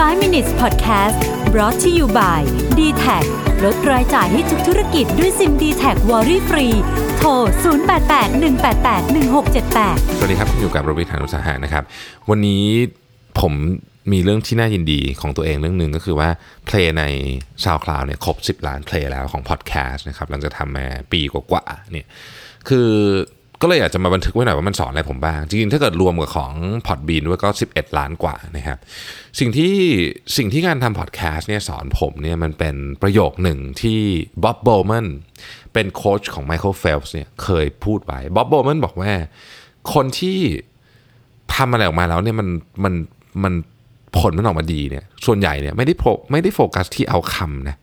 5 minutes podcast brought to you by d t a c ลดรายจ่ายให้ทุกธุรกิจด้วยซิม d t แทวอรี่ฟรีโทร 0881881678 สวัสดีครับอยู่กับโรบิทานุสาหะนะครับ วันนี้ผมมีเรื่องที่น่ายินดีของตัวเองเรื่องหนึ่งก็คือว่าเพลงใน SoundCloud เนี่ยครบ 10 ล้านเพลงแล้วของพอดแคสต์นะครับหลังจากทำมาปีกว่าๆเนี่ยคือ ก็เลยอยากจะมาบันทึกไว้หน่อยว่ามันสอนอะไรผมบ้าง จริงๆ ถ้าเกิดรวมกับของ Podbean ด้วยก็ 11 ล้านกว่านะครับ สิ่งที่สิ่งที่การทำพอดแคสต์เนี่ยสอนผมเนี่ยมันเป็นประโยคหนึ่งที่ Bob Bowman เป็นโค้ชของ Michael Phelps เนี่ยเคยพูดไว้ Bob Bowman บอกว่า คนที่ทำอะไรออกมาแล้วเนี่ยมันมันมันผลมันออกมาดีเนี่ยส่วนใหญ่เนี่ยไม่ได้ไม่ได้โฟกัสที่ outcome นะ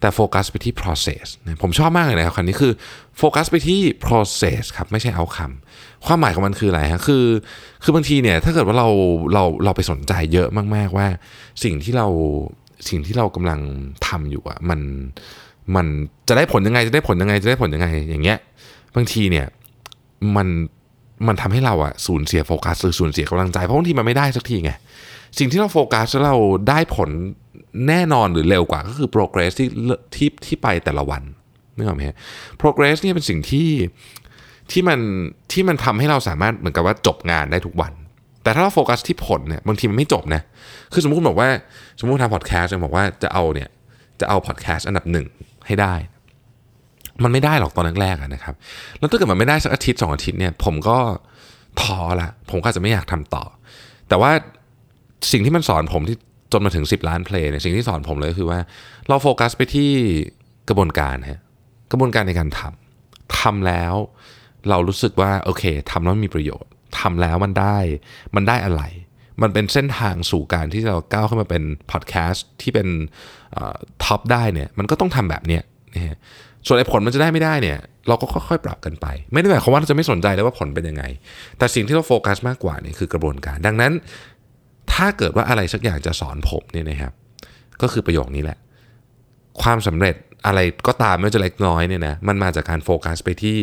แต่โฟกัสไปที่ process นะผมชอบมากเลยนะครับอันนี้คือโฟกัสไปที่ process ครับไม่ใช่เอาคำความหมายของมันคืออะไรฮะคือ คือบางทีเนี่ยถ้าเกิดว่าเราเราเราไปสนใจเยอะมาก ๆ ว่า สิ่งที่เราสิ่งที่เรากำลังทำอยู่อะมันมันจะได้ผลยังไงจะได้ผลยังไงจะได้ผลยังไงอย่างเงี้ยบางทีเนี่ยมัน มันทำให้เราอะสูญเสียโฟกัสหรือสูญเสียกำลังใจเพราะบางทีมันไม่ได้สักทีไงสิ่งที่เราโฟกัสแล้วเราได้ผลแน่นอนหรือเร็วกว่าก็คือ progress ที่ที่ที่ไปแต่ละวันนึกออกไหมฮะ progress เนี่ยเป็นสิ่งที่ที่มันที่มันทำให้เราสามารถเหมือนกับว่าจบงานได้ทุกวัน แต่ถ้าเราโฟกัสที่ผลเนี่ยบางทีมันไม่จบนะคือสมมติคุณบอกว่าสมมติทำพอดแคสต์จะบอกว่าจะเอาเนี่ยจะเอาพอดแคสต์อันดับหนึ่งให้ได้ มันไม่ได้หรอกตอนแรกๆนะครับ แล้วถ้าเกิดมันไม่ได้สักอาทิตย์สองอาทิตย์เนี่ย ผมก็ท้อละ ผมก็จะไม่อยากทำต่อ แต่ว่าสิ่งที่มันสอนผมที่จนมาถึง 10 ล้าน play เนี่ยสิ่งที่สอนผมเลยคือว่าเราโฟกัสไปที่กระบวนการฮะกระบวนการในการทำทำแล้วเรารู้สึกว่าโอเคทำแล้วมีประโยชน์ทำแล้วมันได้มันได้อะไร มันเป็นเส้นทางสู่การที่เราก้าวเข้ามาเป็นพอดแคสต์ที่เป็น top ได้เนี่ยมันก็ต้องทำแบบเนี้ยนะฮะ ส่วนไอ้ผลมันจะได้ไม่ได้เนี่ยเราก็ค่อยๆปรับกันไป ไม่ได้หมายความว่าเราจะไม่สนใจเลยว่าผลเป็นยังไง แต่สิ่งที่เราโฟกัสมากกว่านี่คือกระบวนการ ดังนั้น ถ้าเกิดว่าอะไรสักอย่างจะสอนผมเนี่ยนะครับ ก็คือประโยคนี้แหละ ความสำเร็จอะไรก็ตามไม่ว่าจะเล็กน้อยเนี่ยนะมันมาจากการโฟกัสไปที่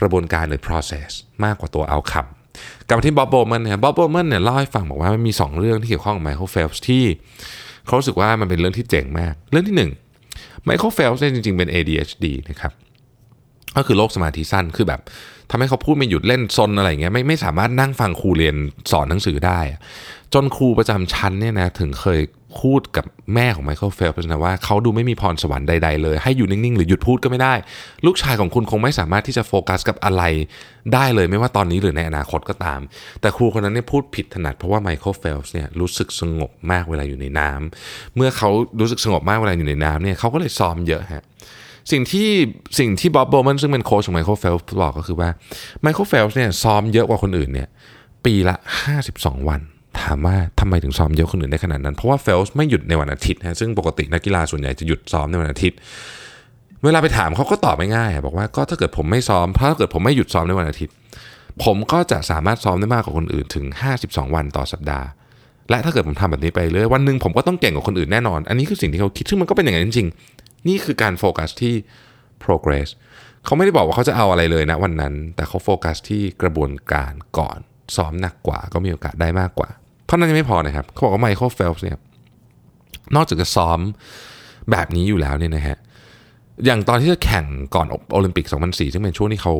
กระบวนการหรือ process มากกว่าตัว outcome กลับมาที่ Bob Bowman เนี่ย Bob Bowman เนี่ยเล่าให้ฟังบอกว่ามันมี 2 เรื่องที่เกี่ยวข้องกับ Michael Phelps ที่เขารู้สึกว่ามันเป็นเรื่องที่เจ๋งมาก เรื่องที่ 1 Michael Phelps เนี่ยจริงๆเป็น ADHD นะครับก็คือโรคสมาธิสั้นคือแบบทำให้เขาพูดไม่หยุดเล่นซนอะไรเงี้ยไม่ไม่สามารถนั่งฟังครูเรียนสอนหนังสือได้ จนครูประจำชั้นเนี่ยนะถึงเคย พูดกับแม่ของ Michael Phelps นะว่าเขาดูไม่มีพรสวรรค์ใดๆเลย ให้อยู่นิ่ง ๆ หรือหยุดพูดก็ไม่ได้ ลูกชายของคุณคงไม่สามารถที่จะโฟกัสกับอะไรได้เลยไม่ว่าตอนนี้หรือในอนาคตก็ตาม แต่ครูคนนั้นเนี่ยพูดผิดถนัดเพราะว่า Michael Phelps เนี่ยรู้สึกสงบมากเวลาอยู่ในน้ำเมื่อเขารู้สึกสงบมากเวลาอยู่ในน้ำเนี่ยเขาก็เลยซ้อมเยอะฮะสิ่งที่สิ่งที่ Bob Bowman ซึ่งเป็นโค้ชของ Michael Phelps บอกก็คือว่า Michael Phelps เนี่ยซ้อมเยอะกว่าคนอื่นเนี่ยปีละ 52 วัน ถามว่าทำไมถึงซ้อมเยอะคนอื่นได้ขนาดนั้น เพราะว่า Phelps ไม่หยุดในวันอาทิตย์นะซึ่งปกตินักกีฬาส่วนใหญ่จะหยุดซ้อมในวันอาทิตย์ เวลาไปถามเขาก็ตอบไม่ง่ายบอกว่าก็ถ้าเกิดผมไม่ซ้อมถ้าเกิดผมไม่หยุดซ้อมในวันอาทิตย์ ผมก็จะสามารถซ้อมได้มากกว่าคนอื่นถึง 52 วันต่อสัปดาห์ และถ้าเกิดผมทำแบบนี้ไปเรื่อยวันหนึ่งผมก็ต้องเก่งกว่าคนอื่นแน่นอน อันนี้คือสิ่งที่เขาคิดซึ่งมันก็เป็นอย่างนั้นจริงๆนี่คือการโฟกัสที่ process เขาไม่ได้บอกว่าเขาจะเอาอะไรเลยนะวันนั้น แต่เขาโฟกัสที่กระบวนการก่อนซ้อมหนักกว่าก็มีโอกาสได้มากกว่า เท่านั้นยังไม่พอนะครับ เขาบอกว่า Michael Phelps เนี่ยนอกจากจะซ้อมแบบนี้อยู่แล้วเนี่ยนะฮะอย่างตอนที่จะแข่งก่อนโอลิมปิก 2004 ซึ่งเป็นช่วงที่เขา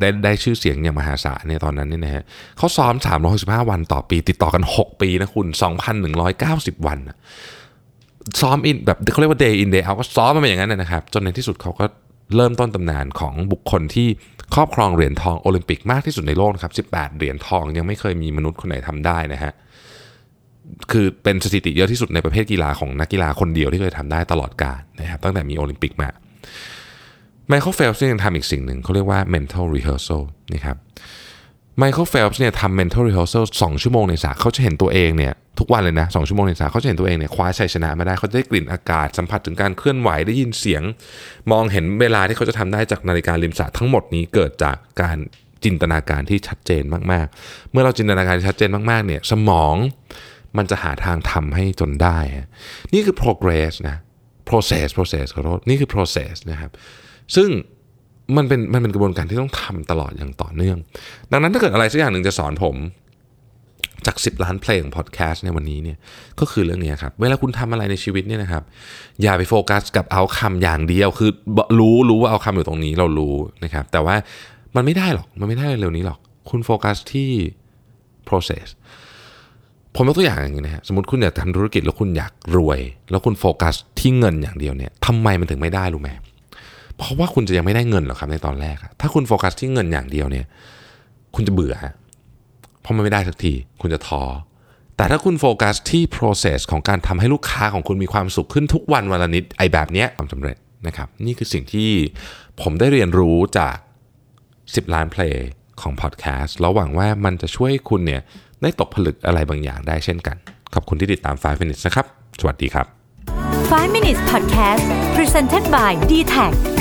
ได้ได้ชื่อเสียงอย่างมหาศาลเนี่ยตอนนั้นเนี่ยนะฮะเขาซ้อม 365 วันต่อปี ติดต่อกัน 6 ปีนะคุณ 2,190 วัน ซ้อมอินแบบเขาเรียกว่า day in day out ก็ซ้อมมาอย่างนั้นนะครับ จนในที่สุดเขาก็ เริ่มต้นตำนานของบุคคลที่ครอบครองเหรียญทองโอลิมปิกมากที่สุดในโลกครับ 18 เหรียญทองยังไม่เคยมีมนุษย์คนไหนทำได้นะฮะ คือเป็นสถิติเยอะที่สุดในประเภทกีฬาของนักกีฬาคนเดียวที่เคยทำได้ตลอดกาลนะครับตั้งแต่มีโอลิมปิกมาMichael Phelps ยังทำอีกสิ่งหนึ่งเขาเรียกว่า mental rehearsal นะครับ Michael Phelps เนี่ยทำ mental rehearsal สองชั่วโมงในสระเขาจะเห็นตัวเองเนี่ยทุกวันเลยนะสองชั่วโมงในสระเขาจะเห็นตัวเองเนี่ยคว้าชัยชนะมาได้เขาได้กลิ่นอากาศสัมผัสถึงการเคลื่อนไหวได้ยินเสียง มองเห็นเวลาที่เขาจะทำได้จากนาฬิการิมสระทั้งหมดนี้เกิดจากการจินตนาการที่ชัดเจนมากๆ เมื่อเราจินตนาการที่ชัดเจนมากๆเนี่ยสมองมันจะหาทางทำให้จนได้ นี่คือ progress นะ process process ขอโทษนี่คือ process นะครับซึ่ง มันเป็นมันเป็นกระบวนการที่ต้องทำตลอดอย่างต่อเนื่อง ดังนั้นถ้าเกิดอะไรสักอย่างหนึ่งจะสอนผมจาก 10 ล้านเพลงพอดแคสต์ในวันนี้เนี่ยก็คือเรื่องนี้ครับ เวลาคุณทำอะไรในชีวิตเนี่ยนะครับ อย่าไปโฟกัสกับเอาคำอย่างเดียว คือรู้รู้ว่าเอาคำอยู่ตรงนี้เรารู้นะครับ แต่ว่ามันไม่ได้หรอกมันไม่ได้เร็วนี้หรอก คุณโฟกัสที่ process ผมยกตัวอย่างอย่างนี้นะฮะสมมติคุณอยากทำธุรกิจแล้วคุณอยากรวย แล้วคุณโฟกัสที่เงินอย่างเดียวเนี่ยทำไมมันถึงไม่ได้รู้ไหม เพราะว่าคุณจะยังไม่ได้เงินหรอกครับในตอนแรก ถ้าคุณโฟกัสที่เงินอย่างเดียวเนี่ย คุณจะเบื่อ เพราะมันไม่ได้สักที คุณจะท้อ แต่ถ้าคุณโฟกัสที่ process ของการทำให้ลูกค้าของคุณมีความสุขขึ้นทุกวันวันละนิดไอ้แบบเนี้ยความสำเร็จนะครับ นี่คือสิ่งที่ผมได้เรียนรู้จาก 10 ล้านเพลงของพอดแคสต์แล้วหวังว่ามันจะช่วยคุณเนี่ยได้ตกผลึกอะไรบางอย่างได้เช่นกัน ขอบคุณที่ติดตาม 5 minutes นะครับ สวัสดีครับ 5 minutes podcast presented by d t e c